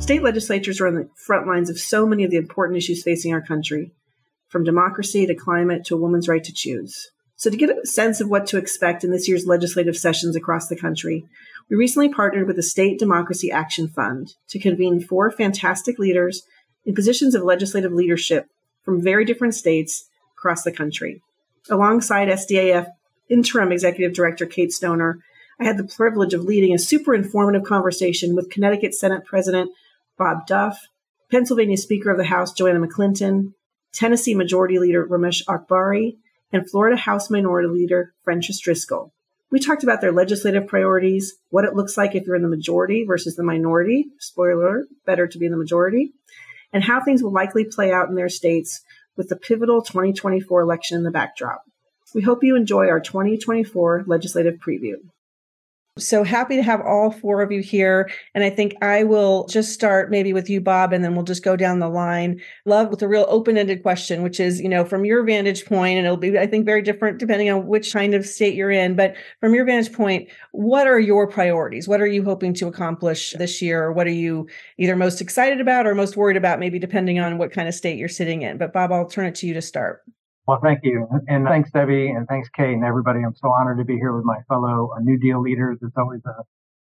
state legislatures are on the front lines of so many of the important issues facing our country, from democracy to climate to a woman's right to choose. So, to get a sense of what to expect in this year's legislative sessions across the country, we recently partnered with the State Democracy Action Fund to convene four fantastic leaders in positions of legislative leadership from very different states across the country. Alongside SDAF interim executive director Kate Stoner, I had the privilege of leading a super informative conversation with Connecticut Senate President Bob Duff, Pennsylvania Speaker of the House Joanna McClinton, Tennessee Majority Leader Raumesh Akbari, and Florida House Minority Leader Fentrice Driskell. We talked about their legislative priorities, what it looks like if you're in the majority versus the minority. Spoiler, better to be in the majority. And how things will likely play out in their states with the pivotal 2024 election in the backdrop. We hope you enjoy our 2024 legislative preview. So happy to have all four of you here. And I think I will just start maybe with you, Bob, and then we'll just go down the line. Love with a real open ended question, which is, you know, from your vantage point, and it'll be, I think, very different depending on which kind of state you're in. But from your vantage point, what are your priorities? What are you hoping to accomplish this year? Or what are you either most excited about or most worried about, maybe depending on what kind of state you're sitting in? But Bob, I'll turn it to you to start. Well, thank you. And thanks, Debbie, and thanks, Kate, and everybody. I'm so honored to be here with my fellow uh, New Deal leaders. It's always a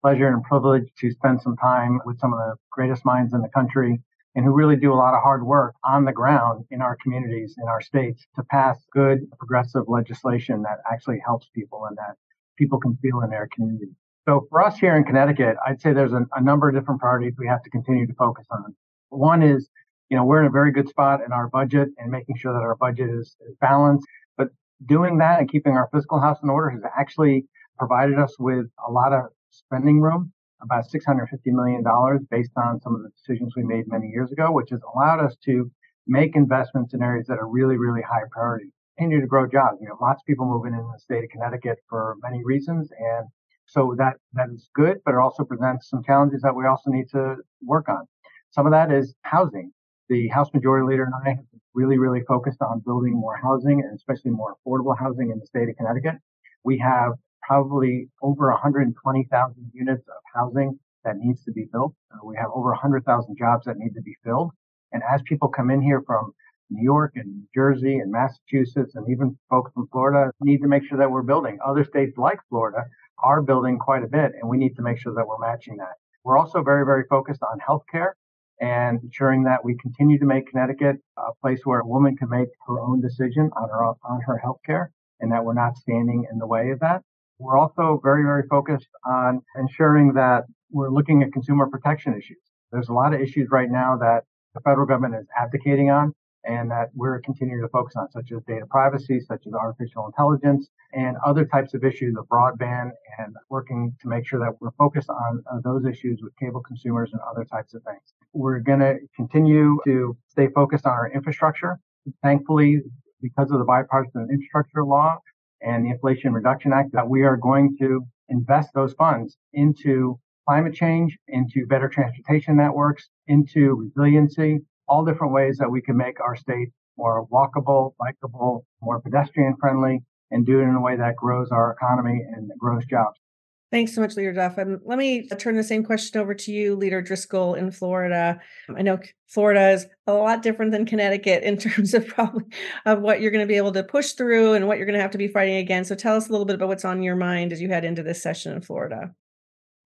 pleasure and privilege to spend some time with some of the greatest minds in the country and who really do a lot of hard work on the ground in our communities, in our states, to pass good, progressive legislation that actually helps people and that people can feel in their community. So for us here in Connecticut, I'd say there's a, a number of different priorities we have to continue to focus on. One is you know, we're in a very good spot in our budget and making sure that our budget is, is balanced. But doing that and keeping our fiscal house in order has actually provided us with a lot of spending room, about $650 million based on some of the decisions we made many years ago, which has allowed us to make investments in areas that are really, really high priority. Continue to grow jobs. You know, lots of people moving in the state of Connecticut for many reasons. And so that, that is good, but it also presents some challenges that we also need to work on. Some of that is housing the House Majority Leader and I have been really, really focused on building more housing and especially more affordable housing in the state of Connecticut. We have probably over 120,000 units of housing that needs to be built. Uh, we have over 100,000 jobs that need to be filled. And as people come in here from New York and New Jersey and Massachusetts and even folks from Florida need to make sure that we're building. Other states like Florida are building quite a bit and we need to make sure that we're matching that. We're also very, very focused on healthcare and ensuring that we continue to make Connecticut a place where a woman can make her own decision on her on her health care and that we're not standing in the way of that. We're also very, very focused on ensuring that we're looking at consumer protection issues. There's a lot of issues right now that the federal government is abdicating on and that we're continuing to focus on, such as data privacy, such as artificial intelligence, and other types of issues of broadband, and working to make sure that we're focused on uh, those issues with cable consumers and other types of things. We're going to continue to stay focused on our infrastructure. Thankfully, because of the bipartisan infrastructure law and the Inflation Reduction Act, that we are going to invest those funds into climate change, into better transportation networks, into resiliency, all different ways that we can make our state more walkable, bikeable, more pedestrian friendly, and do it in a way that grows our economy and grows jobs. Thanks so much, Leader Duff. And let me turn the same question over to you, Leader Driskell in Florida. I know Florida is a lot different than Connecticut in terms of probably of what you're going to be able to push through and what you're going to have to be fighting against. So tell us a little bit about what's on your mind as you head into this session in Florida.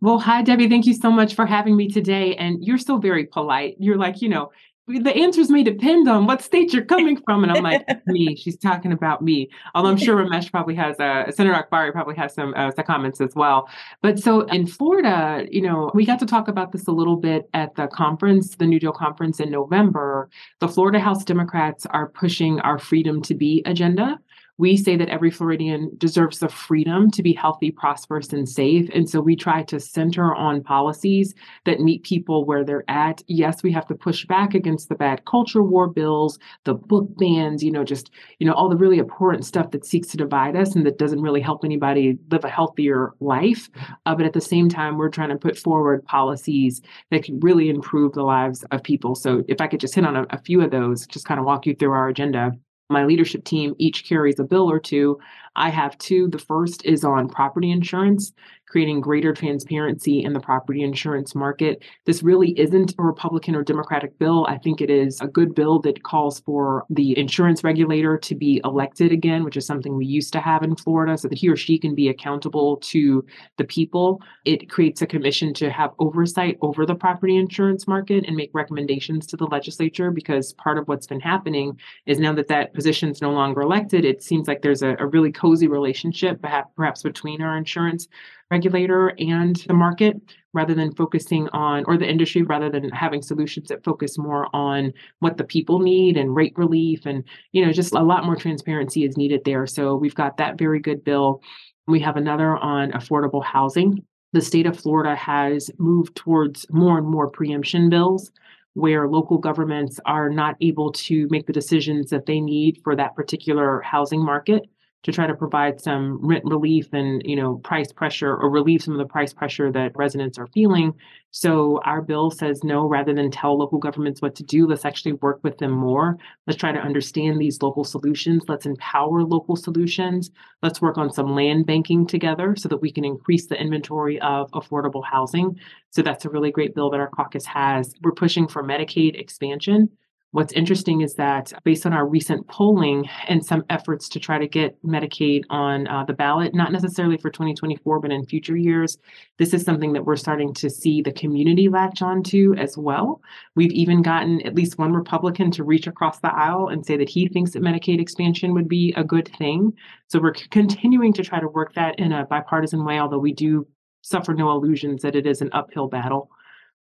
Well, hi, Debbie. Thank you so much for having me today. And you're so very polite. You're like, you know, the answers may depend on what state you're coming from. And I'm like, me, she's talking about me. Although I'm sure Raumesh probably has, uh, Senator Akbari probably has some, uh, some comments as well. But so in Florida, you know, we got to talk about this a little bit at the conference, the New Deal conference in November. The Florida House Democrats are pushing our freedom to be agenda we say that every Floridian deserves the freedom to be healthy, prosperous, and safe. And so we try to center on policies that meet people where they're at. Yes, we have to push back against the bad culture war bills, the book bans, you know, just, you know, all the really important stuff that seeks to divide us and that doesn't really help anybody live a healthier life. Uh, but at the same time, we're trying to put forward policies that can really improve the lives of people. So if I could just hit on a, a few of those, just kind of walk you through our agenda my leadership team each carries a bill or two. I have two. The first is on property insurance creating greater transparency in the property insurance market. This really isn't a Republican or Democratic bill. I think it is a good bill that calls for the insurance regulator to be elected again, which is something we used to have in Florida, so that he or she can be accountable to the people. It creates a commission to have oversight over the property insurance market and make recommendations to the legislature because part of what's been happening is now that that position is no longer elected, it seems like there's a, a really cozy relationship perhaps between our insurance regulator and the market rather than focusing on or the industry rather than having solutions that focus more on what the people need and rate relief and you know just a lot more transparency is needed there. So we've got that very good bill. We have another on affordable housing. The state of florida has moved towards more and more preemption bills where local governments are not able to make the decisions that they need for that particular housing market to try to provide some rent relief and you know price pressure or relieve some of the price pressure that residents are feeling. So our bill says no rather than tell local governments what to do. Let's actually work with them more. Let's try to understand these local solutions. Let's empower local solutions. Let's work on some land banking together so that we can increase the inventory of affordable housing. So that's a really great bill that our caucus has. We're pushing for medicaid expansion What's interesting is that based on our recent polling and some efforts to try to get Medicaid on uh, the ballot, not necessarily for 2024, but in future years, this is something that we're starting to see the community latch onto as well. We've even gotten at least one Republican to reach across the aisle and say that he thinks that Medicaid expansion would be a good thing. So we're continuing to try to work that in a bipartisan way, although we do suffer no illusions that it is an uphill battle.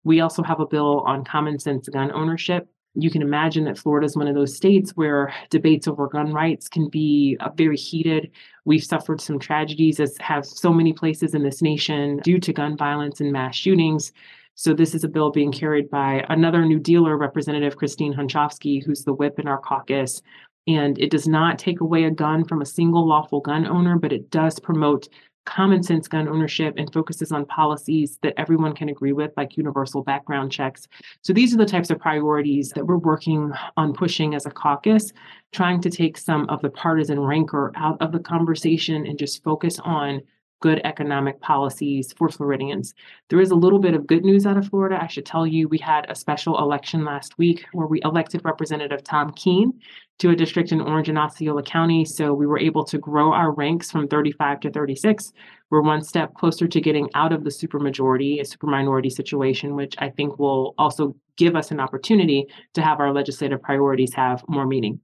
We also have a bill on common sense gun ownership you can imagine that Florida is one of those states where debates over gun rights can be uh, very heated. We've suffered some tragedies, as have so many places in this nation, due to gun violence and mass shootings. So this is a bill being carried by another New Dealer, Representative Christine Hunschofsky, who's the whip in our caucus. And it does not take away a gun from a single lawful gun owner, but it does promote common sense gun ownership and focuses on policies that everyone can agree with, like universal background checks. So these are the types of priorities that we're working on pushing as a caucus, trying to take some of the partisan rancor out of the conversation and just focus on good economic policies for Floridians. There is a little bit of good news out of Florida. I should tell you, we had a special election last week where we elected Representative Tom Keen to a district in Orange and Osceola County. So we were able to grow our ranks from 35 to 36. We're one step closer to getting out of the supermajority, a superminority situation, which I think will also give us an opportunity to have our legislative priorities have more meaning.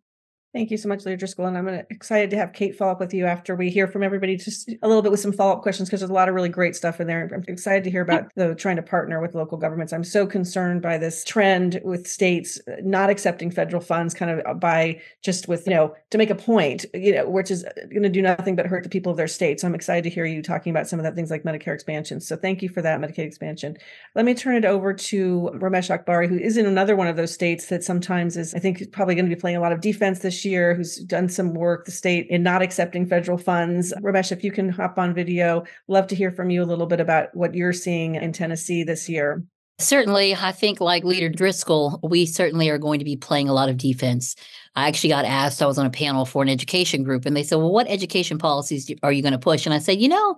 Thank you so much, Leader Driskell. And I'm excited to have Kate follow up with you after we hear from everybody just a little bit with some follow up questions because there's a lot of really great stuff in there. I'm excited to hear about the trying to partner with local governments. I'm so concerned by this trend with states not accepting federal funds kind of uh, by just with, you know, to make a point, you know, which is going to do nothing but hurt the people of their state. So I'm excited to hear you talking about some of that things like Medicare expansion. So thank you for that, Medicaid expansion. Let me turn it over to Raumesh Akbari, who is in another one of those states that sometimes is, I think, probably going to be playing a lot of defense this year year who's done some work, the state, in not accepting federal funds. Raumesh, if you can hop on video, love to hear from you a little bit about what you're seeing in Tennessee this year. Certainly, I think like Leader Driskell, we certainly are going to be playing a lot of defense. I actually got asked, I was on a panel for an education group, and they said, Well, what education policies are you going to push? And I said, You know,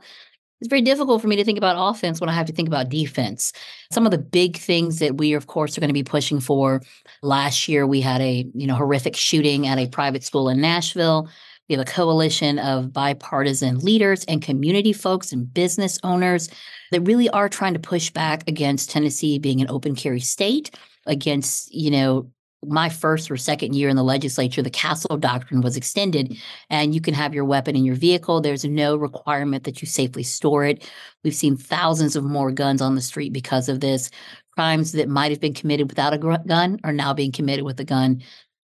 it's very difficult for me to think about offense when I have to think about defense. Some of the big things that we, of course, are going to be pushing for. Last year, we had a you know horrific shooting at a private school in Nashville. We have a coalition of bipartisan leaders and community folks and business owners that really are trying to push back against Tennessee being an open carry state, against you know my first or second year in the legislature, the Castle Doctrine was extended, and you can have your weapon in your vehicle. There's no requirement that you safely store it. We've seen thousands of more guns on the street because of this. Crimes that might have been committed without a gun are now being committed with a gun.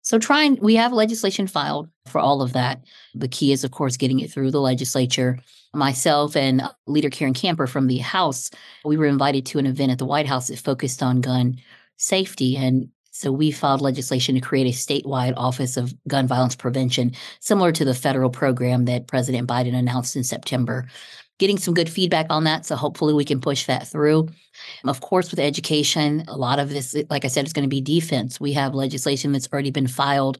So, trying, we have legislation filed for all of that. The key is, of course, getting it through the legislature. Myself and Leader Karen Camper from the House, we were invited to an event at the White House that focused on gun safety. And so we filed legislation to create a statewide Office of Gun Violence Prevention, similar to the federal program that President Biden announced in September. Getting some good feedback on that. So hopefully we can push that through. Of course, with education, a lot of this, like I said, is going to be defense. We have legislation that's already been filed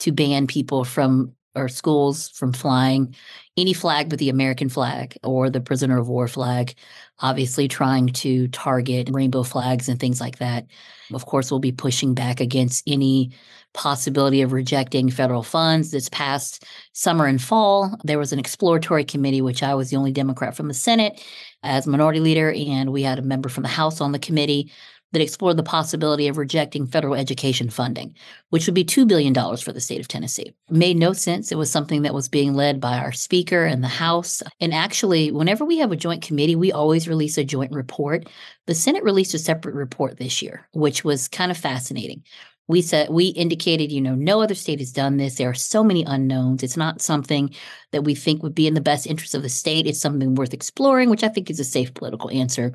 to ban people from or schools from flying any flag but the American flag or the prisoner of war flag, obviously trying to target rainbow flags and things like that. Of course, we'll be pushing back against any possibility of rejecting federal funds. This past summer and fall, there was an exploratory committee, which I was the only Democrat from the Senate as minority leader, and we had a member from the House on the committee that explored the possibility of rejecting federal education funding, which would be $2 billion for the state of Tennessee. It made no sense. It was something that was being led by our speaker and the House. And actually, whenever we have a joint committee, we always release a joint report. The Senate released a separate report this year, which was kind of fascinating. We said we indicated, you know, no other state has done this. There are so many unknowns. It's not something that we think would be in the best interest of the state. It's something worth exploring, which I think is a safe political answer.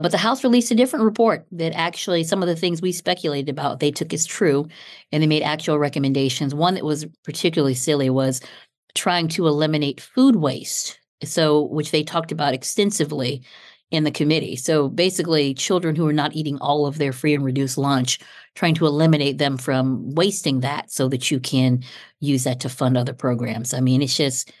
But the House released a different report that actually some of the things we speculated about they took as true and they made actual recommendations. One that was particularly silly was trying to eliminate food waste. So, which they talked about extensively in the committee. So basically, children who are not eating all of their free and reduced lunch, trying to eliminate them from wasting that so that you can use that to fund other programs. I mean, it's just,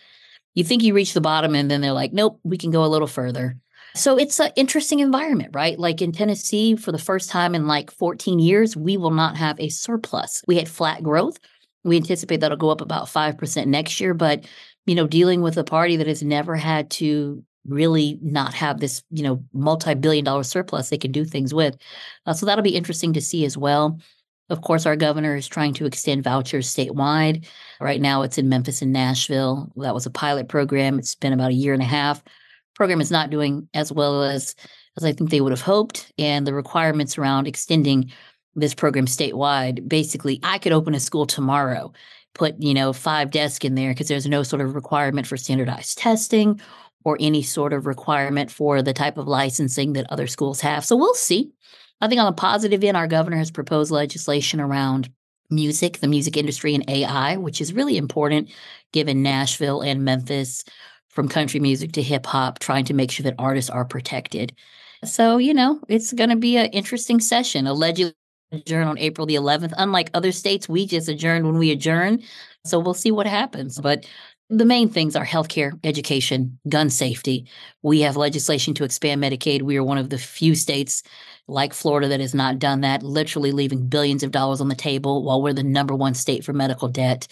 you think you reach the bottom and then they're like, nope, we can go a little further. So it's an interesting environment, right? Like in Tennessee, for the first time in like 14 years, we will not have a surplus. We had flat growth. We anticipate that'll go up about 5% next year. But, you know, dealing with a party that has never had to really not have this, you know, multi-billion dollar surplus they can do things with. Uh, so that'll be interesting to see as well. Of course, our governor is trying to extend vouchers statewide. Right now, it's in Memphis and Nashville. That was a pilot program. It's been about a year and a half program is not doing as well as as I think they would have hoped, and the requirements around extending this program statewide. Basically, I could open a school tomorrow, put you know five desks in there because there's no sort of requirement for standardized testing or any sort of requirement for the type of licensing that other schools have. So we'll see. I think on the positive end, our governor has proposed legislation around music, the music industry, and AI, which is really important given Nashville and Memphis from country music to hip hop, trying to make sure that artists are protected. So, you know, it's going to be an interesting session. Allegedly adjourn on April the 11th. Unlike other states, we just adjourn when we adjourn. So we'll see what happens. But the main things are healthcare, education, gun safety. We have legislation to expand Medicaid. We are one of the few states like Florida that has not done that, literally leaving billions of dollars on the table while we're the number one state for medical debt.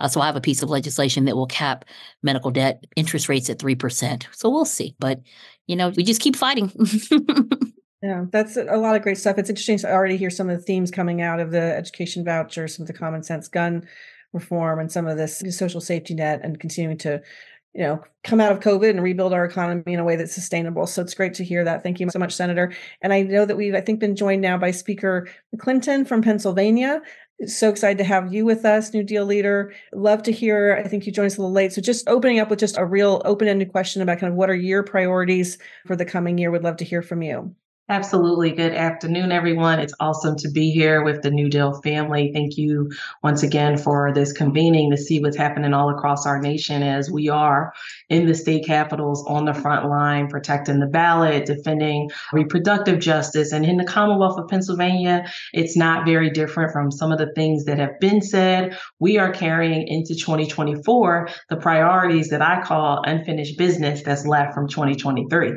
Uh, so I have a piece of legislation that will cap medical debt interest rates at 3%. So we'll see. But, you know, we just keep fighting. Yeah, that's a lot of great stuff. It's interesting to already hear some of the themes coming out of the education voucher, some of the common sense gun reform, and some of this social safety net, and continuing to you know, come out of COVID and rebuild our economy in a way that's sustainable. So it's great to hear that. Thank you so much, Senator. And I know that we've, I think, been joined now by Speaker Clinton from Pennsylvania. So excited to have you with us, New Deal leader. Love to hear. I think you joined us a little late. So just opening up with just a real open ended question about kind of what are your priorities for the coming year. Would love to hear from you. Absolutely. Good afternoon, everyone. It's awesome to be here with the New Deal family. Thank you once again for this convening to see what's happening all across our nation as we are in the state capitals on the front line, protecting the ballot, defending reproductive justice. And in the Commonwealth of Pennsylvania, it's not very different from some of the things that have been said. We are carrying into 2024 the priorities that I call unfinished business that's left from 2023.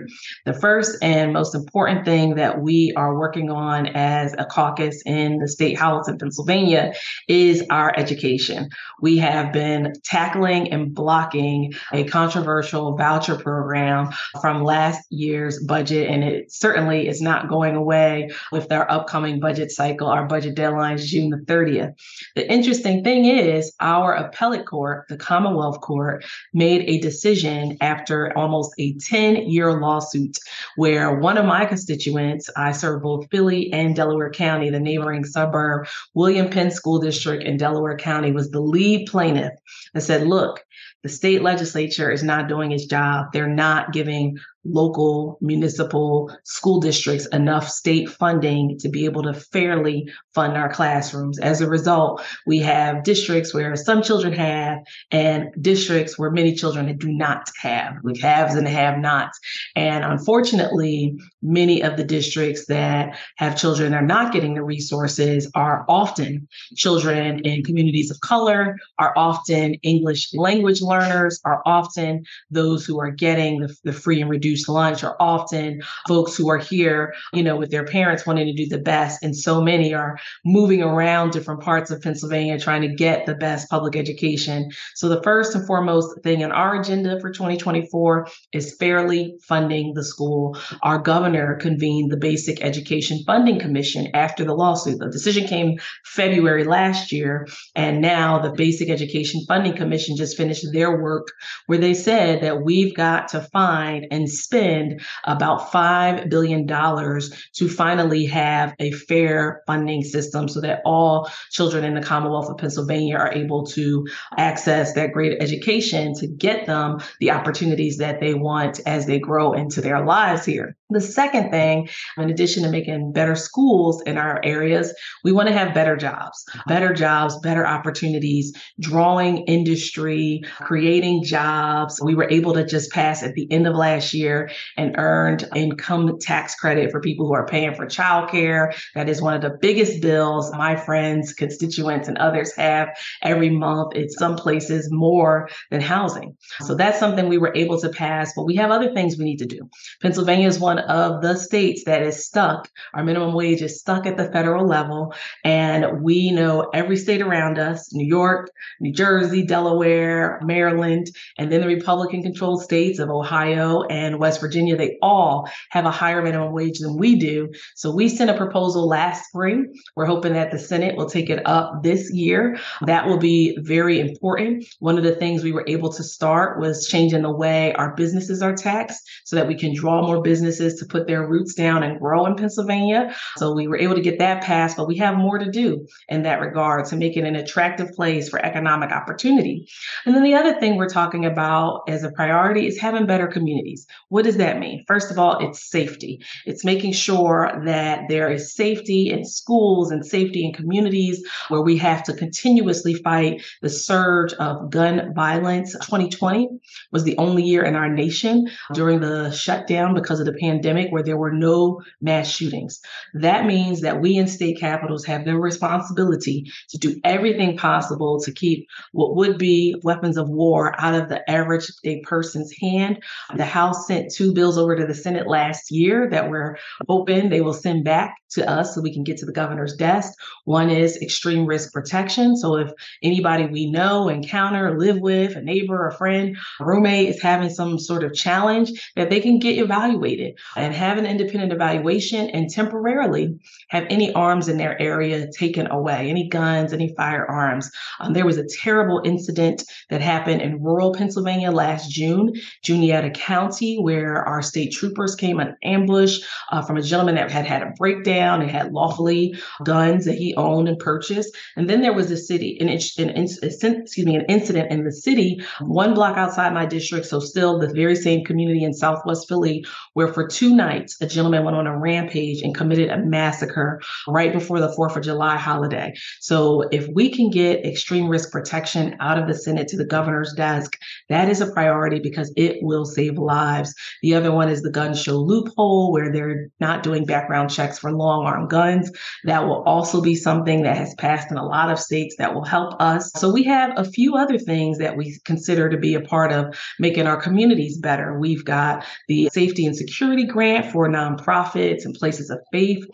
The first and most important thing that we are working on as a caucus in the state house in Pennsylvania is our education. We have been tackling and blocking a controversial voucher program from last year's budget, and it certainly is not going away with our upcoming budget cycle. Our budget deadline is June the 30th. The interesting thing is, our appellate court, the Commonwealth Court, made a decision after almost a 10 year lawsuit where one of my constituents, I serve both Philly and Delaware County, the neighboring suburb, William Penn School District in Delaware County, was the lead plaintiff and said, look, the state legislature is not doing its job. They're not giving local municipal school districts enough state funding to be able to fairly fund our classrooms. As a result, we have districts where some children have and districts where many children do not have, We haves and have nots. And unfortunately, many of the districts that have children that are not getting the resources are often children in communities of color, are often English language learners, are often those who are getting the, the free and reduced reduced lunch are often folks who are here, you know, with their parents wanting to do the best. And so many are moving around different parts of Pennsylvania trying to get the best public education. So the first and foremost thing on our agenda for 2024 is fairly funding the school. Our governor convened the Basic Education Funding Commission after the lawsuit. The decision came February last year, and now the Basic Education Funding Commission just finished their work where they said that we've got to find and spend about $5 billion to finally have a fair funding system so that all children in the Commonwealth of Pennsylvania are able to access that great education to get them the opportunities that they want as they grow into their lives here. The second thing, in addition to making better schools in our areas, we want to have better jobs, uh-huh. better jobs, better opportunities, drawing industry, uh-huh. creating jobs. We were able to just pass at the end of last year and earned income tax credit for people who are paying for childcare. That is one of the biggest bills my friends, constituents, and others have every month. It's some places more than housing. Uh-huh. So that's something we were able to pass, but we have other things we need to do. Pennsylvania is one of the states that is stuck. Our minimum wage is stuck at the federal level. And we know every state around us New York, New Jersey, Delaware, Maryland, and then the Republican controlled states of Ohio and West Virginia, they all have a higher minimum wage than we do. So we sent a proposal last spring. We're hoping that the Senate will take it up this year. That will be very important. One of the things we were able to start was changing the way our businesses are taxed so that we can draw more businesses to put their roots down and grow in Pennsylvania. So we were able to get that passed, but we have more to do in that regard to make it an attractive place for economic opportunity. And then the other thing we're talking about as a priority is having better communities. What does that mean? First of all, it's safety. It's making sure that there is safety in schools and safety in communities where we have to continuously fight the surge of gun violence. 2020 was the only year in our nation during the shutdown because of the pandemic pandemic where there were no mass shootings. That means that we in state capitals have the responsibility to do everything possible to keep what would be weapons of war out of the average person's hand. The House sent two bills over to the Senate last year that we're hoping they will send back to us so we can get to the governor's desk. One is extreme risk protection. So if anybody we know, encounter, live with, a neighbor, a friend, a roommate is having some sort of challenge, that they can get evaluated and have an independent evaluation and temporarily have any arms in their area taken away, any guns, any firearms. Um, there was a terrible incident that happened in rural Pennsylvania last June, Juniata County, where our state troopers came an ambush uh, from a gentleman that had had a breakdown and had lawfully guns that he owned and purchased. And then there was a city, an, an, an excuse me, an incident in the city, one block outside my district, so still the very same community in Southwest Philly, where for two nights, a gentleman went on a rampage and committed a massacre right before the 4th of July holiday. So if we can get extreme risk protection out of the Senate to the governor's desk, that is a priority because it will save lives. The other one is the gun show loophole, where they're not doing background checks for law long arm guns. That will also be something that has passed in a lot of states that will help us. So we have a few other things that we consider to be a part of making our communities better. We've got the safety and security grant for nonprofits and places of faith.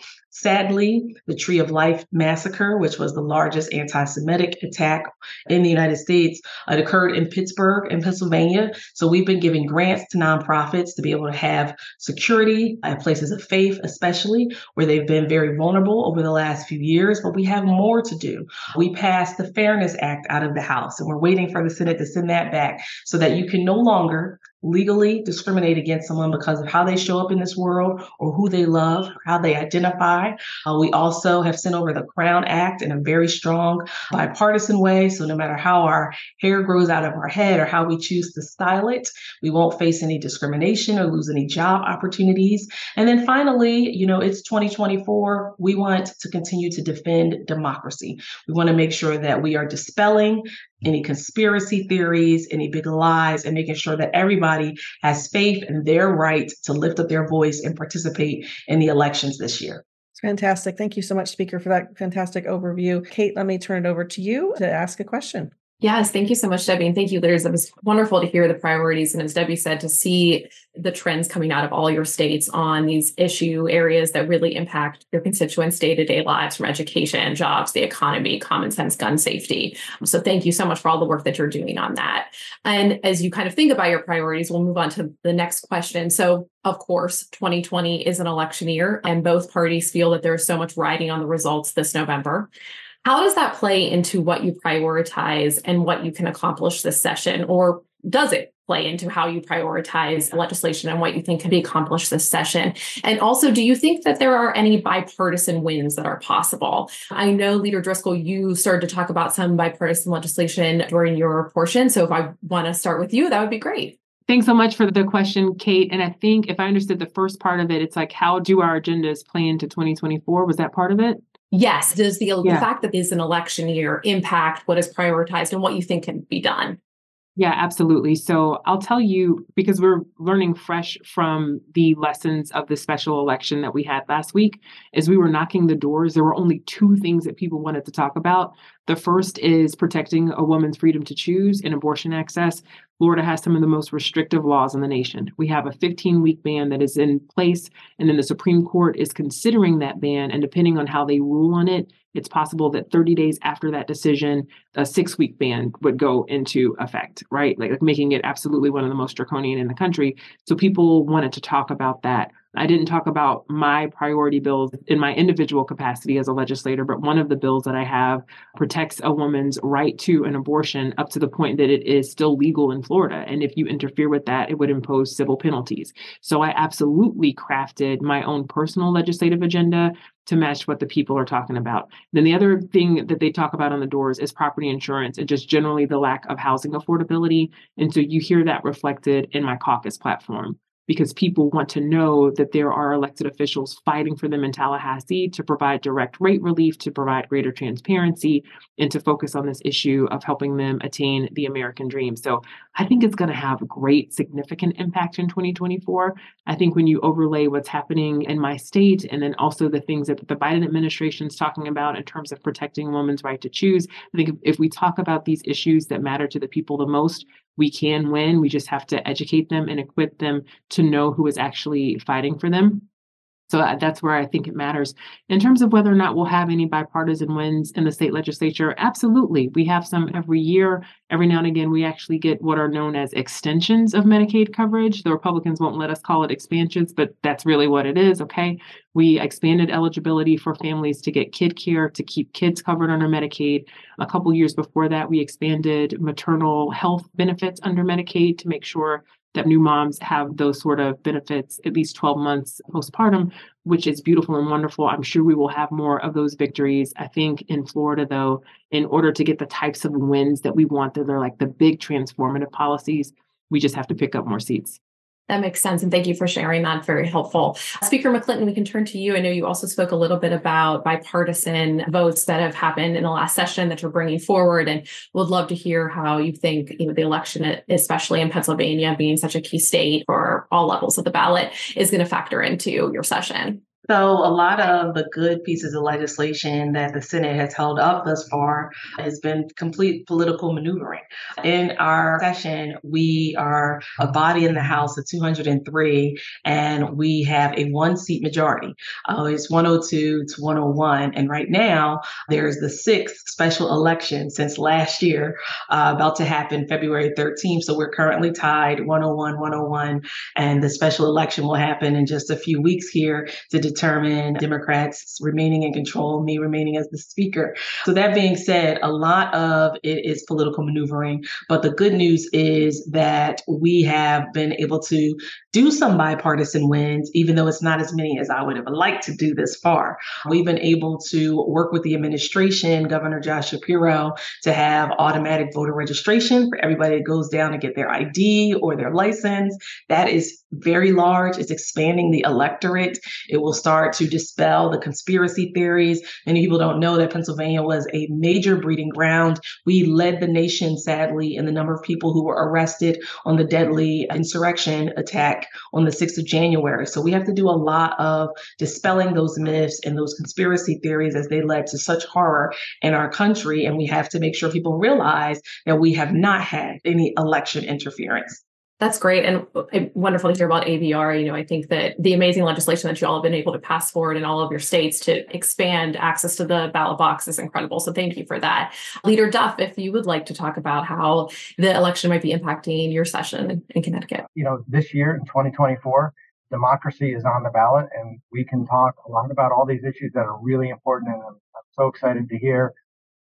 Sadly, the Tree of Life massacre, which was the largest anti Semitic attack in the United States, it occurred in Pittsburgh in Pennsylvania. So we've been giving grants to nonprofits to be able to have security at places of faith, especially where they've been very vulnerable over the last few years. But we have more to do. We passed the Fairness Act out of the House, and we're waiting for the Senate to send that back so that you can no longer legally discriminate against someone because of how they show up in this world or who they love, how they identify. Uh, we also have sent over the Crown Act in a very strong bipartisan way. So no matter how our hair grows out of our head or how we choose to style it, we won't face any discrimination or lose any job opportunities. And then finally, you know, it's 2024. We want to continue to defend democracy. We want to make sure that we are dispelling any conspiracy theories, any big lies, and making sure that everybody has faith in their right to lift up their voice and participate in the elections this year. Fantastic. Thank you so much, Speaker, for that fantastic overview. Kate, let me turn it over to you to ask a question. Yes, thank you so much, Debbie. And thank you, leaders. It was wonderful to hear the priorities. And as Debbie said, to see the trends coming out of all your states on these issue areas that really impact your constituents' day to day lives from education, jobs, the economy, common sense, gun safety. So thank you so much for all the work that you're doing on that. And as you kind of think about your priorities, we'll move on to the next question. So, of course, 2020 is an election year, and both parties feel that there's so much riding on the results this November. How does that play into what you prioritize and what you can accomplish this session? Or does it play into how you prioritize legislation and what you think can be accomplished this session? And also, do you think that there are any bipartisan wins that are possible? I know, Leader Driskell, you started to talk about some bipartisan legislation during your portion. So if I want to start with you, that would be great. Thanks so much for the question, Kate. And I think if I understood the first part of it, it's like, how do our agendas play into 2024? Was that part of it? Yes. Does the, yeah. the fact that it's an election year impact what is prioritized and what you think can be done? Yeah, absolutely. So I'll tell you because we're learning fresh from the lessons of the special election that we had last week. As we were knocking the doors, there were only two things that people wanted to talk about. The first is protecting a woman's freedom to choose and abortion access. Florida has some of the most restrictive laws in the nation. We have a 15 week ban that is in place, and then the Supreme Court is considering that ban. And depending on how they rule on it, it's possible that 30 days after that decision, a six week ban would go into effect, right? Like, like making it absolutely one of the most draconian in the country. So people wanted to talk about that. I didn't talk about my priority bills in my individual capacity as a legislator, but one of the bills that I have protects a woman's right to an abortion up to the point that it is still legal in Florida. And if you interfere with that, it would impose civil penalties. So I absolutely crafted my own personal legislative agenda to match what the people are talking about. Then the other thing that they talk about on the doors is property insurance and just generally the lack of housing affordability. And so you hear that reflected in my caucus platform because people want to know that there are elected officials fighting for them in Tallahassee to provide direct rate relief, to provide greater transparency, and to focus on this issue of helping them attain the American dream. So I think it's going to have great, significant impact in 2024. I think when you overlay what's happening in my state and then also the things that the Biden administration is talking about in terms of protecting women's right to choose, I think if we talk about these issues that matter to the people the most, we can win. We just have to educate them and equip them to know who is actually fighting for them. So that's where I think it matters. In terms of whether or not we'll have any bipartisan wins in the state legislature, absolutely. We have some every year. Every now and again, we actually get what are known as extensions of Medicaid coverage. The Republicans won't let us call it expansions, but that's really what it is. Okay. We expanded eligibility for families to get kid care to keep kids covered under Medicaid. A couple years before that, we expanded maternal health benefits under Medicaid to make sure that new moms have those sort of benefits at least 12 months postpartum, which is beautiful and wonderful. I'm sure we will have more of those victories. I think in Florida, though, in order to get the types of wins that we want, that are like the big transformative policies, we just have to pick up more seats. That makes sense. And thank you for sharing that. Very helpful. Speaker McClinton, we can turn to you. I know you also spoke a little bit about bipartisan votes that have happened in the last session that you're bringing forward and would love to hear how you think you know, the election, especially in Pennsylvania, being such a key state for all levels of the ballot, is going to factor into your session. So, a lot of the good pieces of legislation that the Senate has held up thus far has been complete political maneuvering. In our session, we are a body in the House of 203, and we have a one seat majority. Uh, it's 102 to 101. And right now, there's the sixth special election since last year, uh, about to happen February 13th. So, we're currently tied 101, 101, and the special election will happen in just a few weeks here to determine determine Democrats remaining in control, me remaining as the speaker. So, that being said, a lot of it is political maneuvering. But the good news is that we have been able to do some bipartisan wins, even though it's not as many as I would have liked to do this far. We've been able to work with the administration, Governor Josh Shapiro, to have automatic voter registration for everybody that goes down to get their ID or their license. That is very large. It's expanding the electorate. It will start to dispel the conspiracy theories. Many people don't know that Pennsylvania was a major breeding ground. We led the nation, sadly, in the number of people who were arrested on the deadly insurrection attack on the 6th of January. So we have to do a lot of dispelling those myths and those conspiracy theories as they led to such horror in our country. And we have to make sure people realize that we have not had any election interference. That's great and uh, wonderful to hear about AVR. You know, I think that the amazing legislation that you all have been able to pass forward in all of your states to expand access to the ballot box is incredible. So thank you for that. Leader Duff, if you would like to talk about how the election might be impacting your session in Connecticut. You know, this year in 2024, democracy is on the ballot and we can talk a lot about all these issues that are really important. And I'm, I'm so excited to hear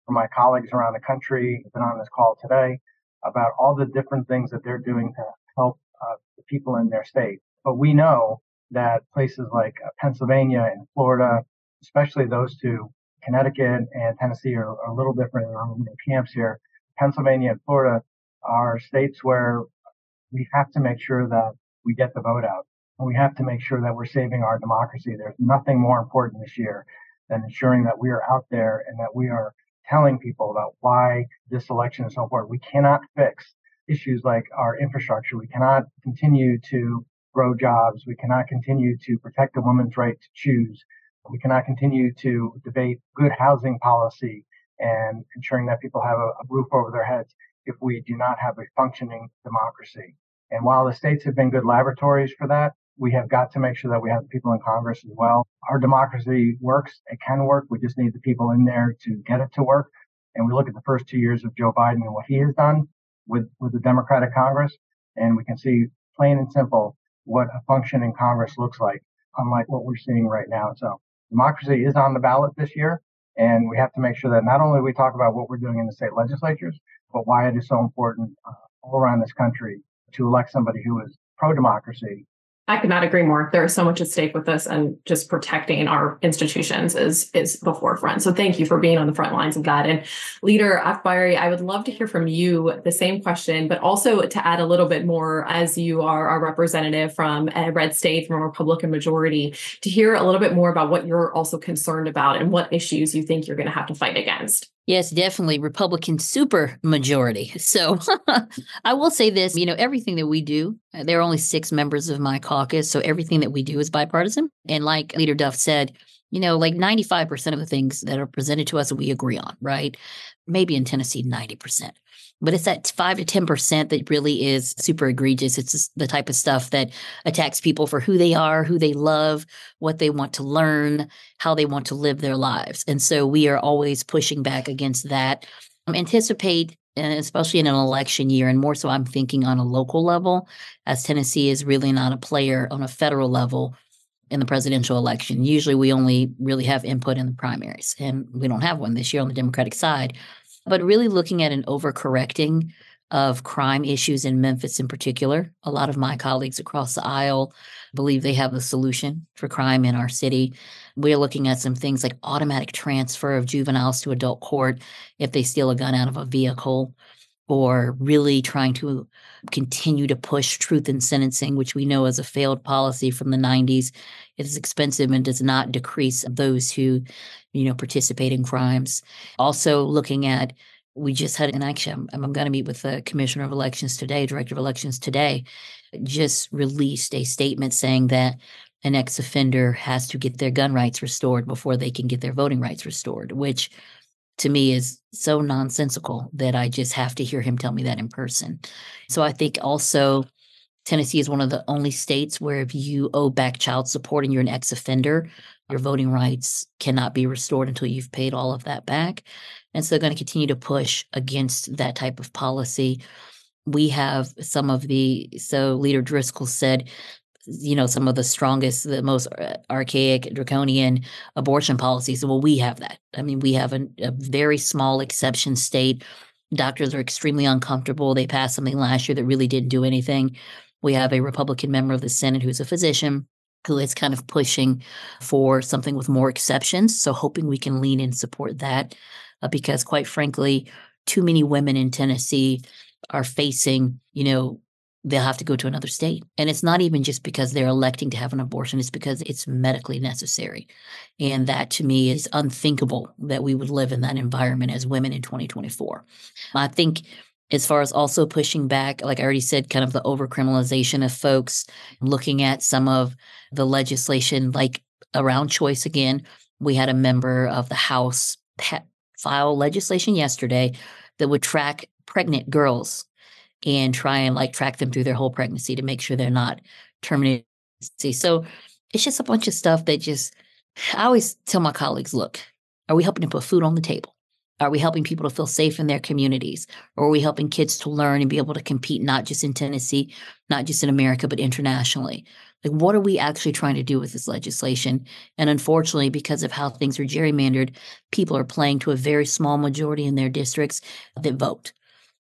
from my colleagues around the country who've been on this call today about all the different things that they're doing to help uh, the people in their state. But we know that places like uh, Pennsylvania and Florida, especially those two, Connecticut and Tennessee are, are a little different in our camps here. Pennsylvania and Florida are states where we have to make sure that we get the vote out. And we have to make sure that we're saving our democracy. There's nothing more important this year than ensuring that we are out there and that we are telling people about why this election is so important. We cannot fix issues like our infrastructure. We cannot continue to grow jobs. We cannot continue to protect a woman's right to choose. We cannot continue to debate good housing policy and ensuring that people have a, a roof over their heads if we do not have a functioning democracy. And while the states have been good laboratories for that, we have got to make sure that we have people in Congress as well. Our democracy works. It can work. We just need the people in there to get it to work. And we look at the first two years of Joe Biden and what he has done with, with the Democratic Congress, and we can see plain and simple what a function in Congress looks like, unlike what we're seeing right now. So democracy is on the ballot this year, and we have to make sure that not only we talk about what we're doing in the state legislatures, but why it is so important uh, all around this country to elect somebody who is pro democracy I could not agree more. There is so much at stake with this, and just protecting our institutions is is the forefront. So thank you for being on the front lines of that. And Leader Akbari, I would love to hear from you the same question, but also to add a little bit more as you are our representative from a red state, from a Republican majority, to hear a little bit more about what you're also concerned about and what issues you think you're going to have to fight against. Yes, definitely Republican super majority. So I will say this, you know, everything that we do, uh, there are only six members of my caucus. So everything that we do is bipartisan. And like Leader Duff said, you know, like 95% of the things that are presented to us, we agree on, right? Maybe in Tennessee, 90% but it's that 5 to 10% that really is super egregious. It's the type of stuff that attacks people for who they are who they love what they want to learn how they want to live their lives. And so we are always pushing back against that. Um, anticipate especially in an election year and more so i'm thinking on a local level as tennessee is really not a player on a federal level in the presidential election. Usually we only really have input in the primaries and we don't have one this year on the democratic side but really looking at an overcorrecting of crime issues in Memphis in particular. A lot of my colleagues across the aisle believe they have a solution for crime in our city. We're looking at some things like automatic transfer of juveniles to adult court if they steal a gun out of a vehicle, or really trying to continue to push truth in sentencing, which we know is a failed policy from the 90s. It is expensive and does not decrease those who you know, participate in crimes. Also looking at we just had an action. I'm, I'm going to meet with the commissioner of elections today, director of elections today, just released a statement saying that an ex offender has to get their gun rights restored before they can get their voting rights restored, which to me is so nonsensical that I just have to hear him tell me that in person. So I think also Tennessee is one of the only states where if you owe back child support and you're an ex offender, your voting rights cannot be restored until you've paid all of that back. And so they're going to continue to push against that type of policy. We have some of the, so Leader Driskell said, you know, some of the strongest, the most uh, archaic, draconian abortion policies. Well, we have that. I mean, we have a, a very small exception state. Doctors are extremely uncomfortable. They passed something last year that really didn't do anything. We have a Republican member of the Senate who's a physician who is kind of pushing for something with more exceptions. So, hoping we can lean and support that uh, because, quite frankly, too many women in Tennessee are facing, you know, they'll have to go to another state. And it's not even just because they're electing to have an abortion, it's because it's medically necessary. And that to me is unthinkable that we would live in that environment as women in 2024. I think as far as also pushing back, like I already said, kind of the overcriminalization of folks, looking at some of the legislation, like around choice again. We had a member of the House file legislation yesterday that would track pregnant girls and try and like track them through their whole pregnancy to make sure they're not terminated. So it's just a bunch of stuff that just, I always tell my colleagues, look, are we helping to put food on the table? Are we helping people to feel safe in their communities? Or are we helping kids to learn and be able to compete, not just in Tennessee, not just in America, but internationally? Like, what are we actually trying to do with this legislation? And unfortunately, because of how things are gerrymandered, people are playing to a very small majority in their districts that vote.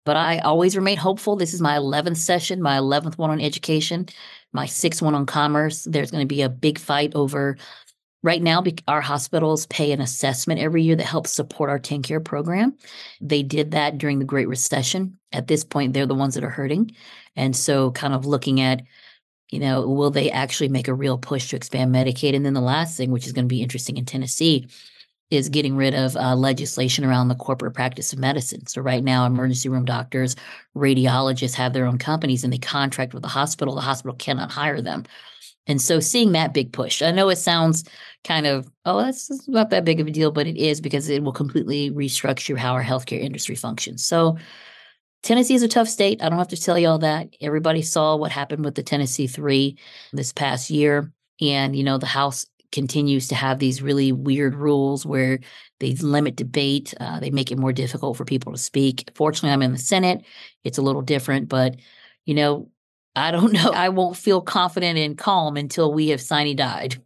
But I always remain hopeful. This is my 11th session, my 11th one on education, my sixth one on commerce. There's going to be a big fight over Right now, our hospitals pay an assessment every year that helps support our TennCare program. They did that during the Great Recession. At this point, they're the ones that are hurting. And so, kind of looking at, you know, will they actually make a real push to expand Medicaid? And then the last thing, which is going to be interesting in Tennessee, is getting rid of uh, legislation around the corporate practice of medicine. So, right now, emergency room doctors, radiologists have their own companies and they contract with the hospital. The hospital cannot hire them. And so seeing that big push, I know it sounds kind of, oh, that's, not that big of a deal, but it is because it will completely restructure how our healthcare industry functions. So Tennessee is a tough state. I don't have to tell you all that. Everybody saw what happened with the Tennessee three this past year. And, you know, the House continues to have these really weird rules where they limit debate. Uh, they make it more difficult for people to speak. Fortunately, I'm in the Senate. It's a little different, but, you know, I don't know. I won't feel confident and calm until we have sine died.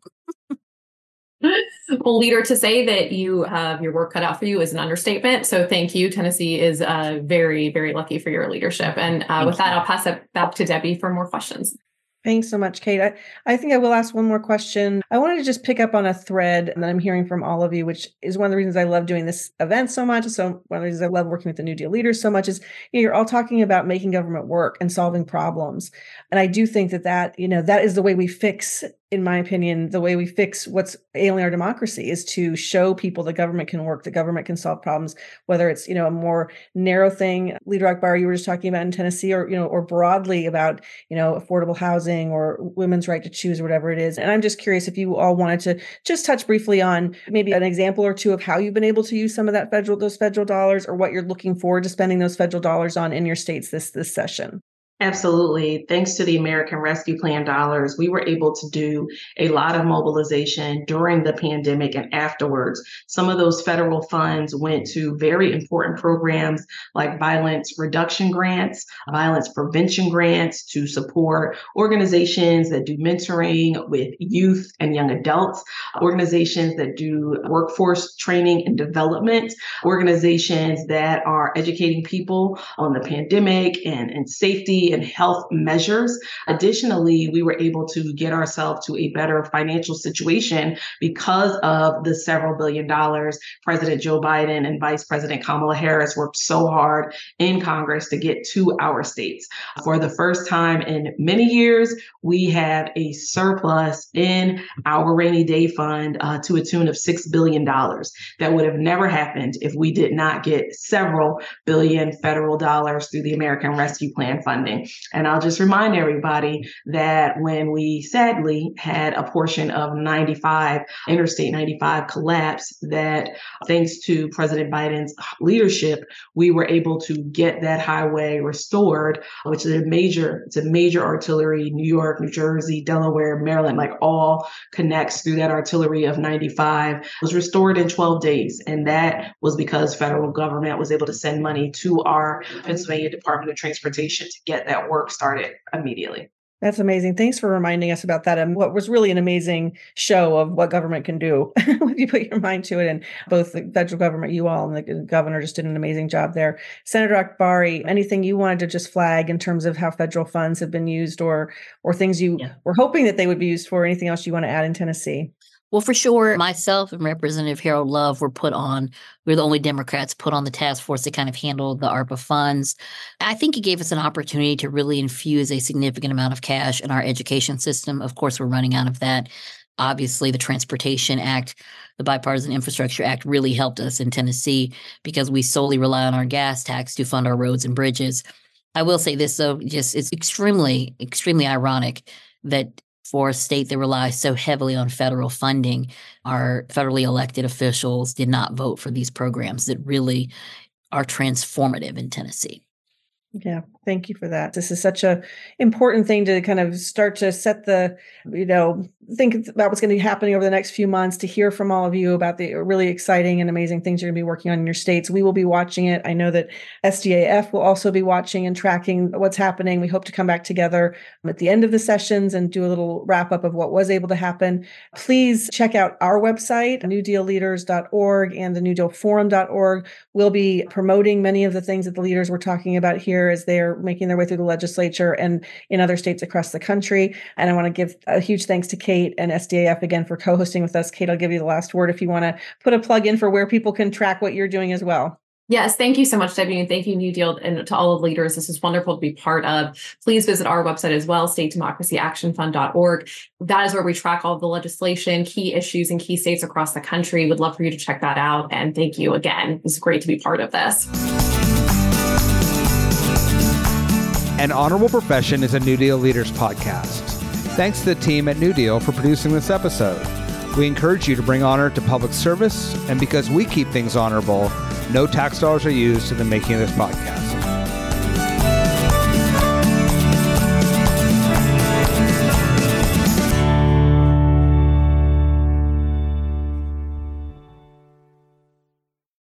well, leader, to say that you have your work cut out for you is an understatement. So thank you. Tennessee is uh, very, very lucky for your leadership. And uh, with that, I'll pass it back to Debbie for more questions. Thanks so much, Kate. I, I think I will ask one more question. I wanted to just pick up on a thread that I'm hearing from all of you, which is one of the reasons I love doing this event so much. So one of the reasons I love working with the New Deal leaders so much is you know, you're all talking about making government work and solving problems. And I do think that that, you know, that is the way we fix in my opinion, the way we fix what's ailing our democracy is to show people the government can work, the government can solve problems, whether it's, you know, a more narrow thing, Leader Akbari, you were just talking about in Tennessee, or, you know, or broadly about, you know, affordable housing or women's right to choose or whatever it is. And I'm just curious if you all wanted to just touch briefly on maybe an example or two of how you've been able to use some of that federal, those federal dollars or what you're looking forward to spending those federal dollars on in your states this, this session. Absolutely. Thanks to the American Rescue Plan dollars, we were able to do a lot of mobilization during the pandemic and afterwards. Some of those federal funds went to very important programs like violence reduction grants, violence prevention grants to support organizations that do mentoring with youth and young adults, organizations that do workforce training and development, organizations that are educating people on the pandemic and, and safety and health measures. Additionally, we were able to get ourselves to a better financial situation because of the several billion dollars President Joe Biden and Vice President Kamala Harris worked so hard in Congress to get to our states. For the first time in many years, we have a surplus in our rainy day fund uh, to a tune of $6 billion. That would have never happened if we did not get several billion federal dollars through the American Rescue Plan funding. And I'll just remind everybody that when we sadly had a portion of 95, Interstate 95 collapse, that thanks to President Biden's leadership, we were able to get that highway restored, which is a major, it's a major artery, New York, New Jersey, Delaware, Maryland, like all connects through that artillery of 95, was restored in 12 days. And that was because federal government was able to send money to our Pennsylvania Department of Transportation to get that work started immediately. That's amazing. Thanks for reminding us about that. And what was really an amazing show of what government can do when you put your mind to it. And both the federal government, you all, and the governor just did an amazing job there. Senator Akbari, anything you wanted to just flag in terms of how federal funds have been used or or things you yeah. were hoping that they would be used for? Anything else you want to add in Tennessee? Well, for sure, myself and Representative Harold Love were put on. We are the only Democrats put on the task force to kind of handle the ARPA funds. I think it gave us an opportunity to really infuse a significant amount of cash in our education system. Of course, we're running out of that. Obviously, the Transportation Act, the Bipartisan Infrastructure Act really helped us in Tennessee because we solely rely on our gas tax to fund our roads and bridges. I will say this, though, just it's extremely, extremely ironic that for a state that relies so heavily on federal funding, our federally elected officials did not vote for these programs that really are transformative in Tennessee. Yeah, thank you for that. This is such a important thing to kind of start to set the, you know, think about what's going to be happening over the next few months to hear from all of you about the really exciting and amazing things you're going to be working on in your states. We will be watching it. I know that SDAF will also be watching and tracking what's happening. We hope to come back together at the end of the sessions and do a little wrap up of what was able to happen. Please check out our website, newdealleaders.org and the newdealforum.org. We'll be promoting many of the things that the leaders were talking about here as they're making their way through the legislature and in other states across the country. And I want to give a huge thanks to Kate and SDAF again for co hosting with us. Kate, I'll give you the last word if you want to put a plug in for where people can track what you're doing as well. Yes, thank you so much, Debbie, and thank you, New Deal, and to all of leaders. This is wonderful to be part of. Please visit our website as well, statedemocracyactionfund.org. That is where we track all the legislation, key issues in key states across the country. Would love for you to check that out. And thank you again. It's great to be part of this. An Honorable Profession is a New Deal Leaders podcast. Thanks to the team at New Deal for producing this episode. We encourage you to bring honor to public service, and because we keep things honorable, no tax dollars are used in the making of this podcast.